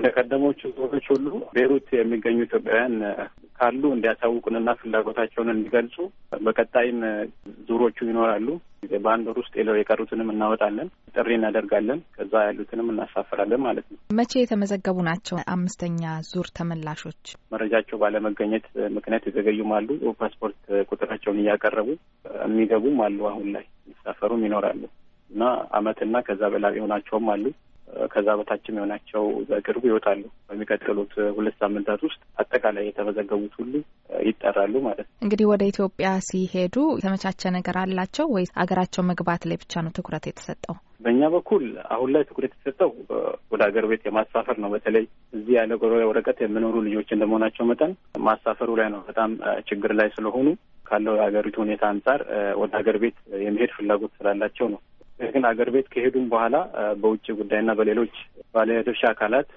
እንደ ቀደሞቹ ዙሮች ሁሉ ቤሩት የሚገኙ ኢትዮጵያውያን ካሉ እንዲያሳውቁንና ፍላጎታቸውን እንዲገልጹ በቀጣይም ዙሮቹ ይኖራሉ። በአንድ ወር ውስጥ የቀሩትንም እናወጣለን፣ ጥሪ እናደርጋለን። ከዛ ያሉትንም እናሳፍራለን ማለት ነው። መቼ የተመዘገቡ ናቸው? አምስተኛ ዙር ተመላሾች መረጃቸው ባለመገኘት ምክንያት የተዘገዩም አሉ። ፓስፖርት ቁጥራቸውን እያቀረቡ የሚገቡም አሉ። አሁን ላይ የሚሳፈሩም ይኖራሉ እና አመትና ከዛ በላይ የሆናቸውም አሉ። ከዛ በታችም የሆናቸው በቅርቡ ይወጣሉ። በሚቀጥሉት ሁለት ሳምንታት ውስጥ አጠቃላይ የተመዘገቡት ሁሉ ይጠራሉ ማለት ነው። እንግዲህ ወደ ኢትዮጵያ ሲሄዱ የተመቻቸ ነገር አላቸው ወይስ አገራቸው መግባት ላይ ብቻ ነው ትኩረት የተሰጠው? በእኛ በኩል አሁን ላይ ትኩረት የተሰጠው ወደ ሀገር ቤት የማሳፈር ነው። በተለይ እዚህ ያለ ወረቀት የሚኖሩ ልጆች እንደመሆናቸው መጠን ማሳፈሩ ላይ ነው በጣም ችግር ላይ ስለሆኑ ካለው የሀገሪቱ ሁኔታ አንጻር ወደ ሀገር ቤት የመሄድ ፍላጎት ስላላቸው ነው። ግን አገር ቤት ከሄዱም በኋላ በውጭ ጉዳይና በሌሎች ባለድርሻ አካላት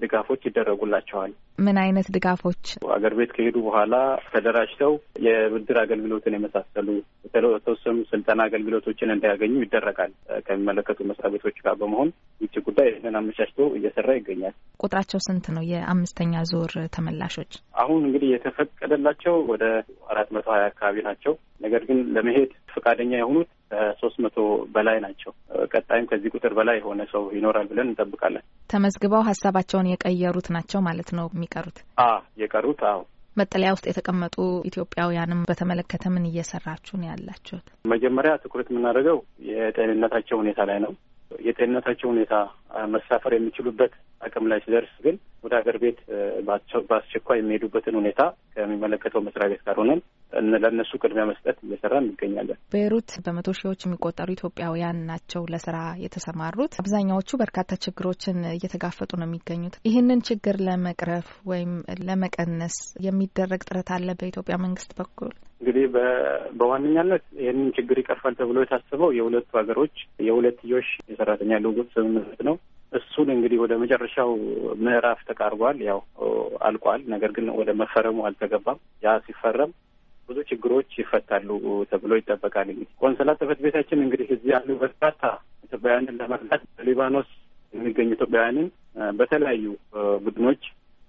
ድጋፎች ይደረጉላቸዋል። ምን አይነት ድጋፎች? አገር ቤት ከሄዱ በኋላ ተደራጅተው የብድር አገልግሎትን የመሳሰሉ የተወሰኑ ስልጠና አገልግሎቶችን እንዲያገኙ ይደረጋል። ከሚመለከቱ መስሪያ ቤቶች ጋር በመሆን ውጭ ጉዳይ ይህንን አመቻችቶ እየሰራ ይገኛል። ቁጥራቸው ስንት ነው? የአምስተኛ ዙር ተመላሾች አሁን እንግዲህ የተፈቀደላቸው ወደ አራት መቶ ሀያ አካባቢ ናቸው። ነገር ግን ለመሄድ ፈቃደኛ የሆኑት ከሶስት መቶ በላይ ናቸው። ቀጣይም ከዚህ ቁጥር በላይ የሆነ ሰው ይኖራል ብለን እንጠብቃለን። ተመዝግበው ሀሳባቸውን የቀየሩት ናቸው ማለት ነው የሚቀሩት? አ የቀሩት አዎ። መጠለያ ውስጥ የተቀመጡ ኢትዮጵያውያንም በተመለከተ ምን እየሰራችሁ ነው ያላችሁት? መጀመሪያ ትኩረት የምናደርገው የጤንነታቸው ሁኔታ ላይ ነው። የጤንነታቸው ሁኔታ መሳፈር የሚችሉበት አቅም ላይ ሲደርስ ግን ወደ ሀገር ቤት በአስቸኳይ የሚሄዱበትን ሁኔታ ከሚመለከተው መስሪያ ቤት ጋር ሆነን ለእነሱ ቅድሚያ መስጠት እየሰራ እንገኛለን። ቤይሩት በመቶ ሺዎች የሚቆጠሩ ኢትዮጵያውያን ናቸው ለስራ የተሰማሩት። አብዛኛዎቹ በርካታ ችግሮችን እየተጋፈጡ ነው የሚገኙት። ይህንን ችግር ለመቅረፍ ወይም ለመቀነስ የሚደረግ ጥረት አለ በኢትዮጵያ መንግስት በኩል? እንግዲህ በዋነኛነት ይህንን ችግር ይቀርፋል ተብሎ የታሰበው የሁለቱ ሀገሮች የሁለትዮሽ የሰራተኛ ልውውጥ ስምምነት ነው። እሱን እንግዲህ ወደ መጨረሻው ምዕራፍ ተቃርቧል። ያው አልቋል። ነገር ግን ወደ መፈረሙ አልተገባም። ያ ሲፈረም ብዙ ችግሮች ይፈታሉ ተብሎ ይጠበቃል። እንግዲህ ቆንስላ ጽሕፈት ቤታችን እንግዲህ እዚህ ያሉ በርካታ ኢትዮጵያውያንን ለመርዳት በሊባኖስ የሚገኙ ኢትዮጵያውያንን በተለያዩ ቡድኖች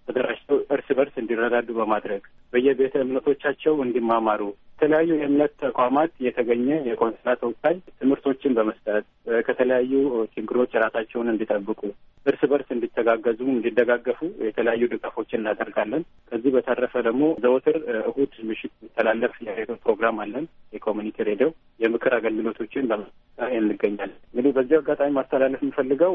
ተደራጅተው እርስ በርስ እንዲረዳዱ በማድረግ በየቤተ እምነቶቻቸው እንዲማማሩ ከተለያዩ የእምነት ተቋማት የተገኘ የቆንስላ ተወካይ ትምህርቶችን በመስጠት ከተለያዩ ችግሮች ራሳቸውን እንዲጠብቁ እርስ በርስ እንዲተጋገዙ፣ እንዲደጋገፉ የተለያዩ ድጋፎችን እናደርጋለን። ከዚህ በተረፈ ደግሞ ዘወትር እሁድ ምሽት የሚተላለፍ የሬዲዮ ፕሮግራም አለን። የኮሚኒቲ ሬዲዮ የምክር አገልግሎቶችን በመስጠት እንገኛለን። በዚህ አጋጣሚ ማስተላለፍ የምፈልገው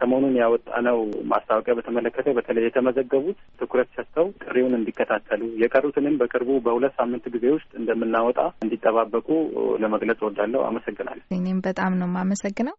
ሰሞኑን ያወጣነው ማስታወቂያ በተመለከተ በተለይ የተመዘገቡት ትኩረት ሰጥተው ጥሪውን እንዲከታተሉ የቀሩትንም በቅርቡ በሁለት ሳምንት ጊዜ ውስጥ እንደምናወጣ እንዲጠባበቁ ለመግለጽ እወዳለሁ። አመሰግናለሁ። እኔም በጣም ነው የማመሰግነው።